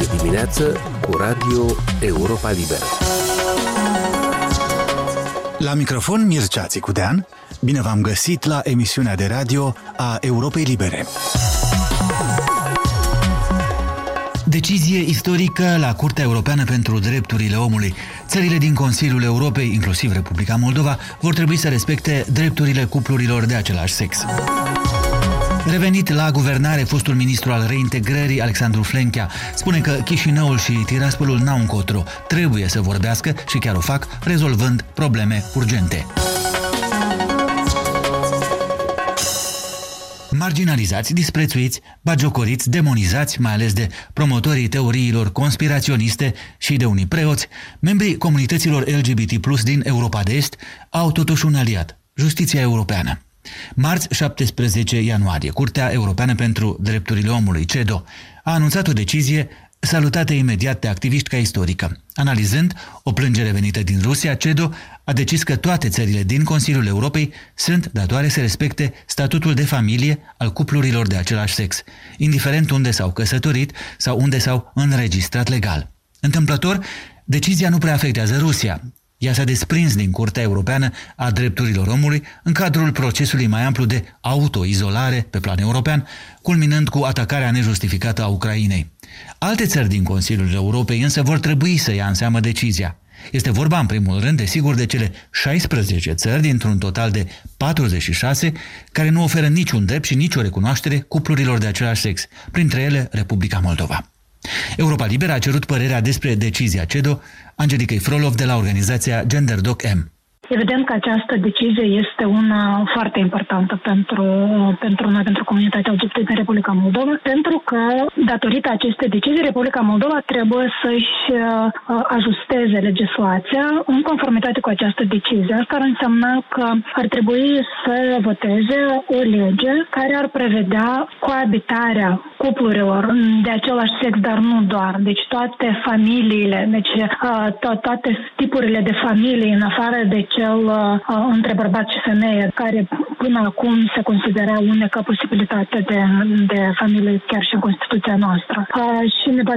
de dimineață cu Radio Europa Liberă. La microfon Mircea Țicudean, bine v-am găsit la emisiunea de radio a Europei Libere. Decizie istorică la Curtea Europeană pentru Drepturile Omului. Țările din Consiliul Europei, inclusiv Republica Moldova, vor trebui să respecte drepturile cuplurilor de același sex. Revenit la guvernare, fostul ministru al reintegrării, Alexandru Flenchea, spune că Chișinăul și Tiraspolul n-au încotro, trebuie să vorbească și chiar o fac, rezolvând probleme urgente. marginalizați, disprețuiți, bagiocoriți, demonizați, mai ales de promotorii teoriilor conspiraționiste și de unii preoți, membrii comunităților LGBT+, din Europa de Est au totuși un aliat, justiția europeană. Marți 17 ianuarie, Curtea Europeană pentru Drepturile Omului, CEDO, a anunțat o decizie salutată imediat de activiști ca istorică. Analizând o plângere venită din Rusia, CEDO a decis că toate țările din Consiliul Europei sunt datoare să respecte statutul de familie al cuplurilor de același sex, indiferent unde s-au căsătorit sau unde s-au înregistrat legal. Întâmplător, decizia nu prea afectează Rusia, ea s-a desprins din Curtea Europeană a Drepturilor Omului în cadrul procesului mai amplu de autoizolare pe plan european, culminând cu atacarea nejustificată a Ucrainei. Alte țări din Consiliul Europei însă vor trebui să ia în seamă decizia. Este vorba, în primul rând, desigur, de cele 16 țări dintr-un total de 46 care nu oferă niciun drept și nicio recunoaștere cuplurilor de același sex, printre ele Republica Moldova. Europa Liberă a cerut părerea despre decizia CEDO Angelica Frolov de la organizația GenderDoc M. Evident că această decizie este una foarte importantă pentru, pentru noi, pentru comunitatea LGBT din Republica Moldova, pentru că, datorită acestei decizii, Republica Moldova trebuie să-și uh, ajusteze legislația în conformitate cu această decizie. Asta ar însemna că ar trebui să voteze o lege care ar prevedea coabitarea cuplurilor de același sex, dar nu doar. Deci toate familiile, deci uh, to- toate tipurile de familii, în afară de ce cel uh, între bărbat și femeie, care până acum se considera unica posibilitate de, de familie chiar și în Constituția noastră. Uh, și ne va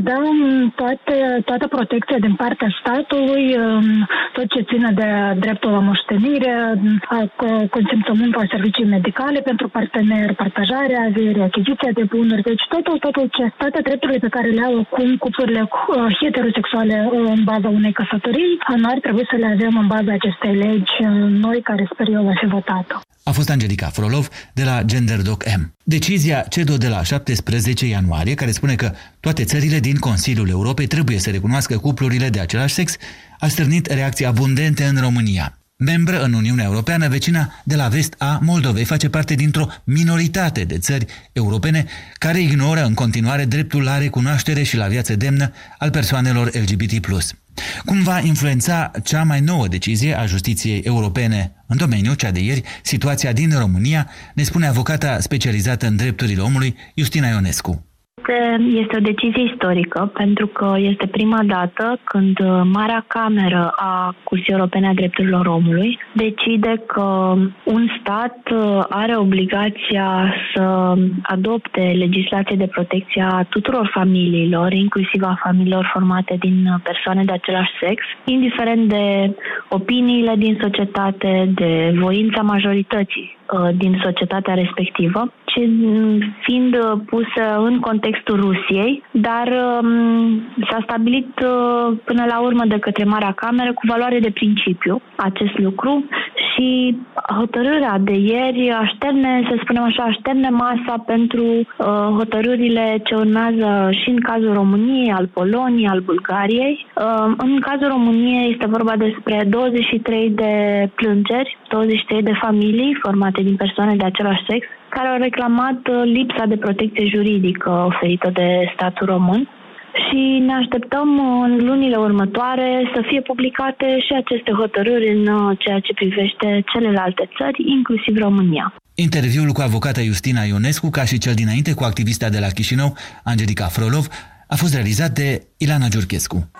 toate, toată protecția din partea statului, um, tot ce ține de dreptul la moștenire, uh, consimțământul la servicii medicale pentru parteneri, partajarea averii, achiziția de bunuri, deci totul, totul ce, toate drepturile pe care le au acum cuplurile uh, heterosexuale uh, în baza unei căsătorii, noi ar trebui să le avem în baza acestei legi legi noi care sper eu va fi votată. A fost Angelica Frolov de la GenderDoc M. Decizia CEDO de la 17 ianuarie, care spune că toate țările din Consiliul Europei trebuie să recunoască cuplurile de același sex, a stârnit reacții abundente în România. Membră în Uniunea Europeană, vecina de la vest a Moldovei face parte dintr-o minoritate de țări europene care ignoră în continuare dreptul la recunoaștere și la viață demnă al persoanelor LGBT+. Cum va influența cea mai nouă decizie a justiției europene în domeniu, cea de ieri, situația din România, ne spune avocata specializată în drepturile omului, Justina Ionescu. Este o decizie istorică pentru că este prima dată când Marea Cameră a Curții Europene a Drepturilor Omului decide că un stat are obligația să adopte legislație de protecție a tuturor familiilor, inclusiv a familiilor formate din persoane de același sex, indiferent de opiniile din societate, de voința majorității. uh, din societatea respectivă ci fiind uh, pusă în contextul Rusiei, dar um, s-a stabilit uh, până la urmă de către Marea Cameră cu valoare de principiu acest lucru și hotărârea de ieri așterne, să spunem așa, așterne masa pentru uh, hotărârile ce urmează și în cazul României, al Poloniei, al Bulgariei. Uh, în cazul României este vorba despre 23 de plângeri, 23 de familii formate din persoane de același sex, care au reclamat uh, lipsa de protecție juridică oferită de statul român și ne așteptăm uh, în lunile următoare să fie publicate și aceste hotărâri în uh, ceea ce privește celelalte țări, inclusiv România. Interviul cu avocata Justina Ionescu, ca și cel dinainte cu activista de la Chișinău, Angelica Frolov, a fost realizat de Ilana Giurchescu.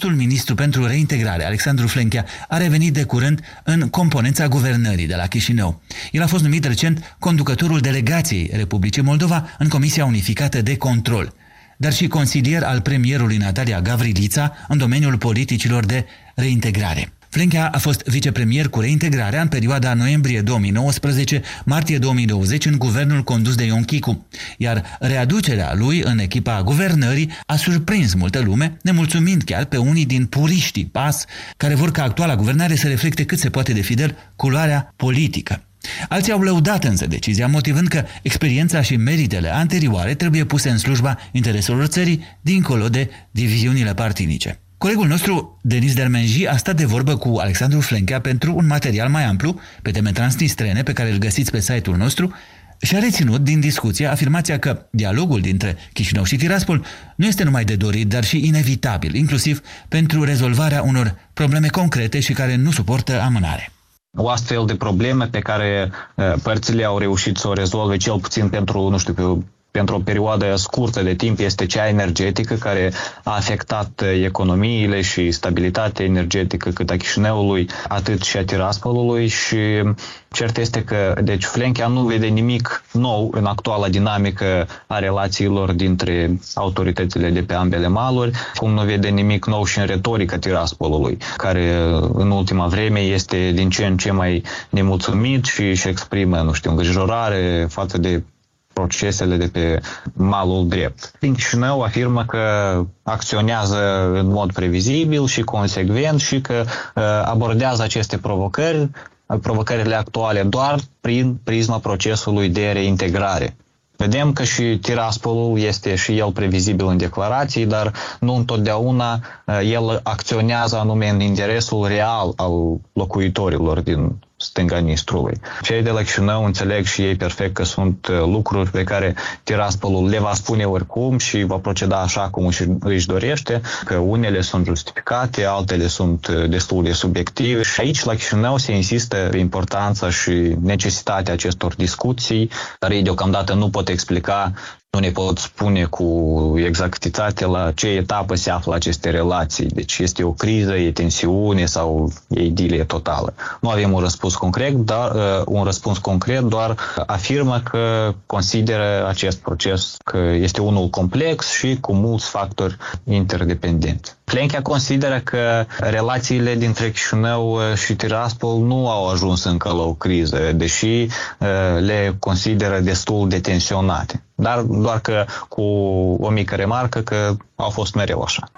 Fostul ministru pentru reintegrare, Alexandru Flenchea, a revenit de curând în componența guvernării de la Chișinău. El a fost numit recent conducătorul delegației Republicii Moldova în Comisia Unificată de Control, dar și consilier al premierului Natalia Gavrilița în domeniul politicilor de reintegrare. Flenchea a fost vicepremier cu reintegrarea în perioada noiembrie 2019-martie 2020 în guvernul condus de Ion Chicu, iar readucerea lui în echipa guvernării a surprins multă lume, nemulțumind chiar pe unii din puriștii PAS, care vor ca actuala guvernare să reflecte cât se poate de fidel culoarea politică. Alții au lăudat însă decizia, motivând că experiența și meritele anterioare trebuie puse în slujba intereselor țării, dincolo de diviziunile partinice. Colegul nostru, Denis Dermenji, a stat de vorbă cu Alexandru Flenchea pentru un material mai amplu pe teme transnistrene pe care îl găsiți pe site-ul nostru și a reținut din discuție afirmația că dialogul dintre Chișinău și Tiraspol nu este numai de dorit, dar și inevitabil, inclusiv pentru rezolvarea unor probleme concrete și care nu suportă amânare. O astfel de probleme pe care uh, părțile au reușit să o rezolve, cel puțin pentru, nu știu, pentru o perioadă scurtă de timp este cea energetică care a afectat economiile și stabilitatea energetică cât a Chișinăului, atât și a Tiraspolului și cert este că deci Flenchea nu vede nimic nou în actuala dinamică a relațiilor dintre autoritățile de pe ambele maluri, cum nu vede nimic nou și în retorica Tiraspolului, care în ultima vreme este din ce în ce mai nemulțumit și își exprimă, nu știu, îngrijorare față de procesele de pe malul drept. Din Chișinău afirmă că acționează în mod previzibil și consecvent și că uh, abordează aceste provocări, provocările actuale, doar prin prisma procesului de reintegrare. Vedem că și Tiraspolul este și el previzibil în declarații, dar nu întotdeauna uh, el acționează anume în interesul real al locuitorilor din stânga Nistrului. Cei de la Chișinău înțeleg și ei perfect că sunt uh, lucruri pe care Tiraspolul le va spune oricum și va proceda așa cum își, își dorește, că unele sunt justificate, altele sunt uh, destul de subiective și aici la Chișinău se insistă pe importanța și necesitatea acestor discuții, dar ei deocamdată nu pot explica nu ne pot spune cu exactitate la ce etapă se află aceste relații. Deci este o criză, e tensiune sau e idilie totală. Nu avem un răspuns concret, dar uh, un răspuns concret doar afirmă că consideră acest proces că este unul complex și cu mulți factori interdependenți. Plenchea consideră că relațiile dintre Chișinău uh, și Tiraspol nu au ajuns încă la o criză, deși uh, le consideră destul de tensionate. Dar doar că cu o mică remarcă că au fost mereu așa.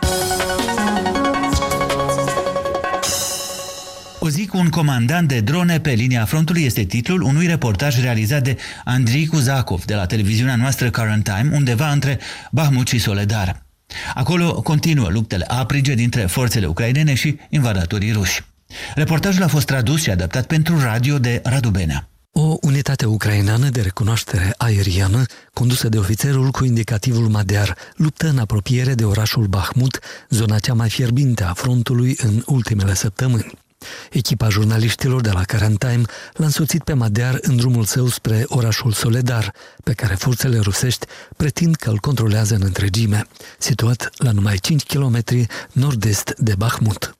O zi cu un comandant de drone pe linia frontului este titlul unui reportaj realizat de Andrei Kuzakov de la televiziunea noastră Current Time, undeva între Bahmut și Soledar. Acolo continuă luptele aprige dintre forțele ucrainene și invadatorii ruși. Reportajul a fost tradus și adaptat pentru radio de Radu Benea. O unitate ucraineană de recunoaștere aeriană, condusă de ofițerul cu indicativul Madear, luptă în apropiere de orașul Bahmut, zona cea mai fierbinte a frontului în ultimele săptămâni. Echipa jurnaliștilor de la Current Time l-a însoțit pe Madear în drumul său spre orașul Soledar, pe care forțele rusești pretind că îl controlează în întregime, situat la numai 5 km nord-est de Bahmut.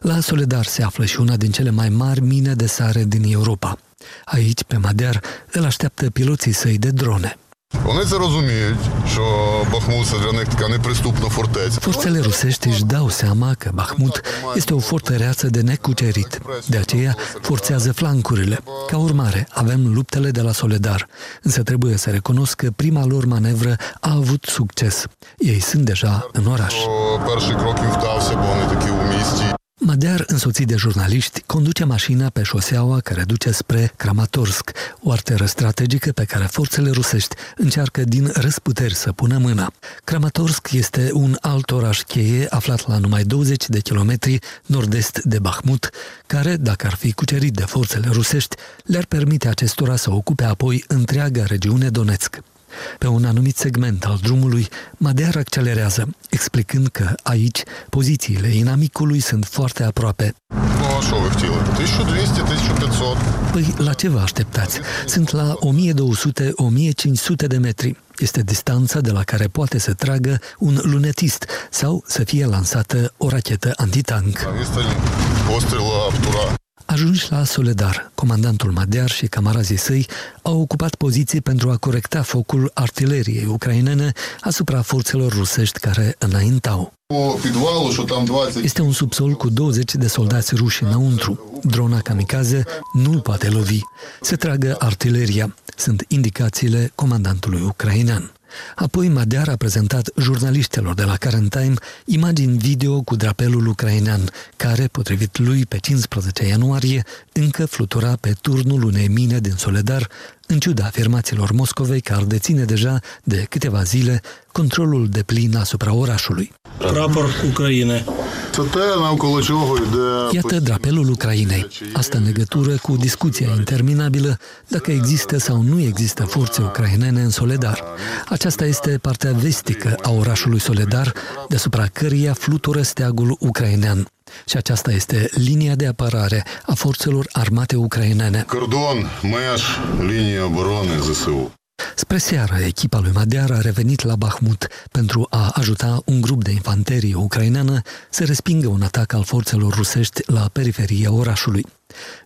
La Soledar se află și una din cele mai mari mine de sare din Europa. Aici, pe Madear, îl așteaptă piloții săi de drone. Вони це розуміють, що Бахмут це для них така неприступна forteță. Forțele rusești își dau seama că Bahmut este o fortăreață de necucerit. De aceea forțează flancurile. Ca urmare, avem luptele de la Soledar. Însă trebuie să recunosc că prima lor manevră a avut succes. Ei sunt deja în oraș. Перший крок їм вдався, бо вони такі у місті. Madear, însoțit de jurnaliști, conduce mașina pe șoseaua care duce spre Kramatorsk, o arteră strategică pe care forțele rusești încearcă din răsputeri să pună mâna. Kramatorsk este un alt oraș cheie aflat la numai 20 de kilometri nord-est de Bahmut, care, dacă ar fi cucerit de forțele rusești, le-ar permite acestora să ocupe apoi întreaga regiune Donetsk. Pe un anumit segment al drumului, Madear accelerează, explicând că aici pozițiile inamicului sunt foarte aproape. Păi la ce vă așteptați? Sunt la 1200-1500 de metri. Este distanța de la care poate să tragă un lunetist sau să fie lansată o rachetă antitank. Ajunși la Soledar, comandantul Madear și camarazii săi au ocupat poziții pentru a corecta focul artileriei ucrainene asupra forțelor rusești care înaintau. Este un subsol cu 20 de soldați ruși înăuntru. Drona kamikaze nu-l poate lovi. Se tragă artileria. Sunt indicațiile comandantului ucrainean. Apoi Madear a prezentat jurnaliștilor de la Current Time imagini video cu drapelul ucrainean, care, potrivit lui, pe 15 ianuarie, încă flutura pe turnul unei mine din Soledar, în ciuda afirmațiilor Moscovei că ar deține deja de câteva zile controlul de plin asupra orașului. Prapor Ucraine. Iată drapelul Ucrainei. Asta în legătură cu discuția interminabilă dacă există sau nu există forțe ucrainene în Soledar. Aceasta este partea vestică a orașului Soledar, deasupra căreia flutură steagul ucrainean. Și aceasta este linia de apărare a forțelor armate ucrainene. Cordon, meș, linie obrone ZSU. Spre seară, echipa lui Madear a revenit la Bahmut pentru a ajuta un grup de infanterie ucraineană să respingă un atac al forțelor rusești la periferia orașului.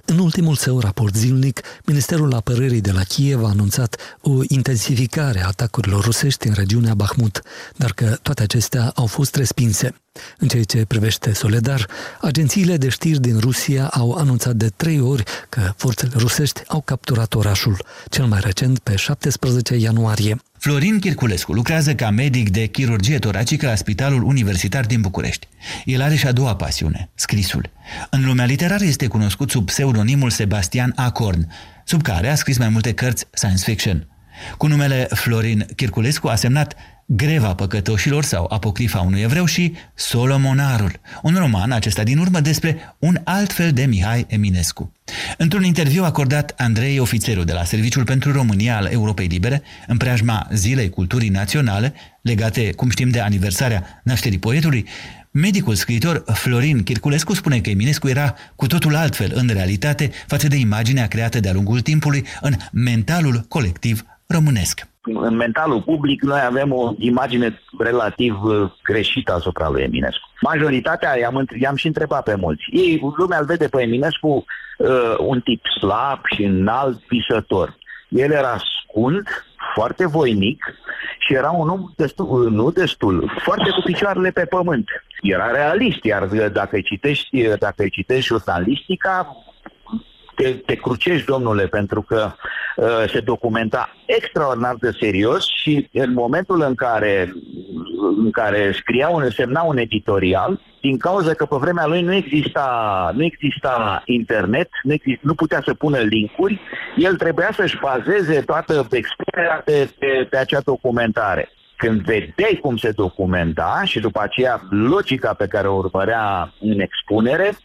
În ultimul său raport zilnic, Ministerul Apărării de la Kiev a anunțat o intensificare a atacurilor rusești în regiunea Bahmut, dar că toate acestea au fost respinse. În ceea ce privește Soledar, agențiile de știri din Rusia au anunțat de trei ori că forțele rusești au capturat orașul, cel mai recent pe 17 ianuarie. Florin Chirculescu lucrează ca medic de chirurgie toracică la Spitalul Universitar din București. El are și a doua pasiune, scrisul. În lumea literară este cunoscut sub pseudonimul Sebastian Acorn, sub care a scris mai multe cărți science fiction. Cu numele Florin Chirculescu a semnat Greva păcătoșilor sau Apocrifa unui evreu și Solomonarul, un roman acesta din urmă despre un alt fel de Mihai Eminescu. Într-un interviu acordat Andrei Ofițeru de la Serviciul pentru România al Europei Libere, în preajma Zilei Culturii Naționale, legate, cum știm, de aniversarea nașterii poetului, medicul scriitor Florin Chirculescu spune că Eminescu era cu totul altfel în realitate față de imaginea creată de-a lungul timpului în mentalul colectiv românesc în mentalul public noi avem o imagine relativ uh, greșită asupra lui Eminescu. Majoritatea, i-am, i-am și întrebat pe mulți, ei, lumea îl vede pe Eminescu uh, un tip slab și înalt, visător. El era scund, foarte voinic și era un om destul, uh, nu destul, foarte cu picioarele pe pământ. Era realist, iar dacă îi citești, dacă îi citești jurnalistica, te, te crucești, domnule, pentru că uh, se documenta extraordinar de serios și în momentul în care, în care scria un, semna un editorial, din cauza că pe vremea lui nu exista, nu exista internet, nu, exist, nu putea să pună linkuri, el trebuia să-și bazeze toată expunerea pe, pe, pe acea documentare când vedeai cum se documenta și după aceea logica pe care o urmărea în expunere,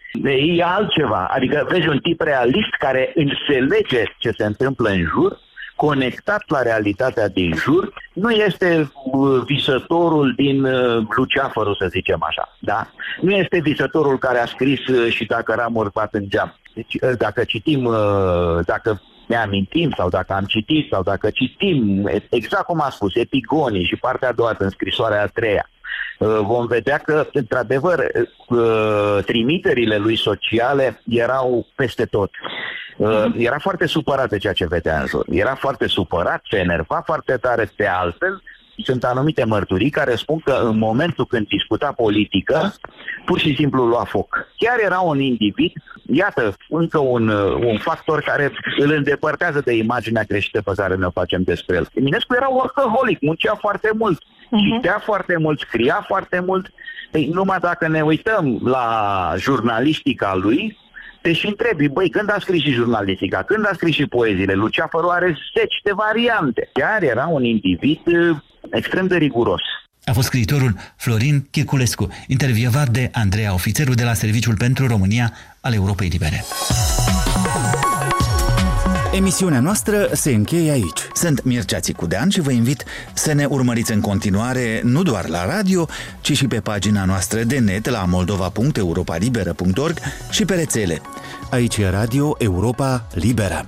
e altceva. Adică vezi un tip realist care înțelege ce se întâmplă în jur, conectat la realitatea din jur, nu este uh, visătorul din uh, Luceafărul, să zicem așa. Da? Nu este visătorul care a scris uh, și dacă ramuri bat în geam. Deci, dacă citim, dacă ne amintim sau dacă am citit sau dacă citim, exact cum a spus, epigonii și partea a doua în scrisoarea a treia, uh, vom vedea că, într-adevăr, uh, trimiterile lui sociale erau peste tot. Uh, mhm. Era foarte supărat de ceea ce vedea în jur. Era foarte supărat, se enerva foarte tare pe altfel sunt anumite mărturii care spun că în momentul când discuta politică, pur și simplu lua foc. Chiar era un individ, iată, încă un, un factor care îl îndepărtează de imaginea greșită pe care ne facem despre el. Eminescu era workaholic, muncea foarte mult, uh-huh. citea foarte mult, scria foarte mult. Ei, numai dacă ne uităm la jurnalistica lui, te și întrebi, băi, când a scris și jurnalistica, când a scris și poeziile? Luceafărul are zeci de variante. Chiar era un individ extrem de riguros. A fost scriitorul Florin Chirculescu, intervievat de Andreea Ofițeru de la Serviciul pentru România al Europei Libere. Emisiunea noastră se încheie aici. Sunt Mircea Țicudean și vă invit să ne urmăriți în continuare nu doar la radio, ci și pe pagina noastră de net la moldova.europalibera.org și pe rețele. Aici e Radio Europa Liberă.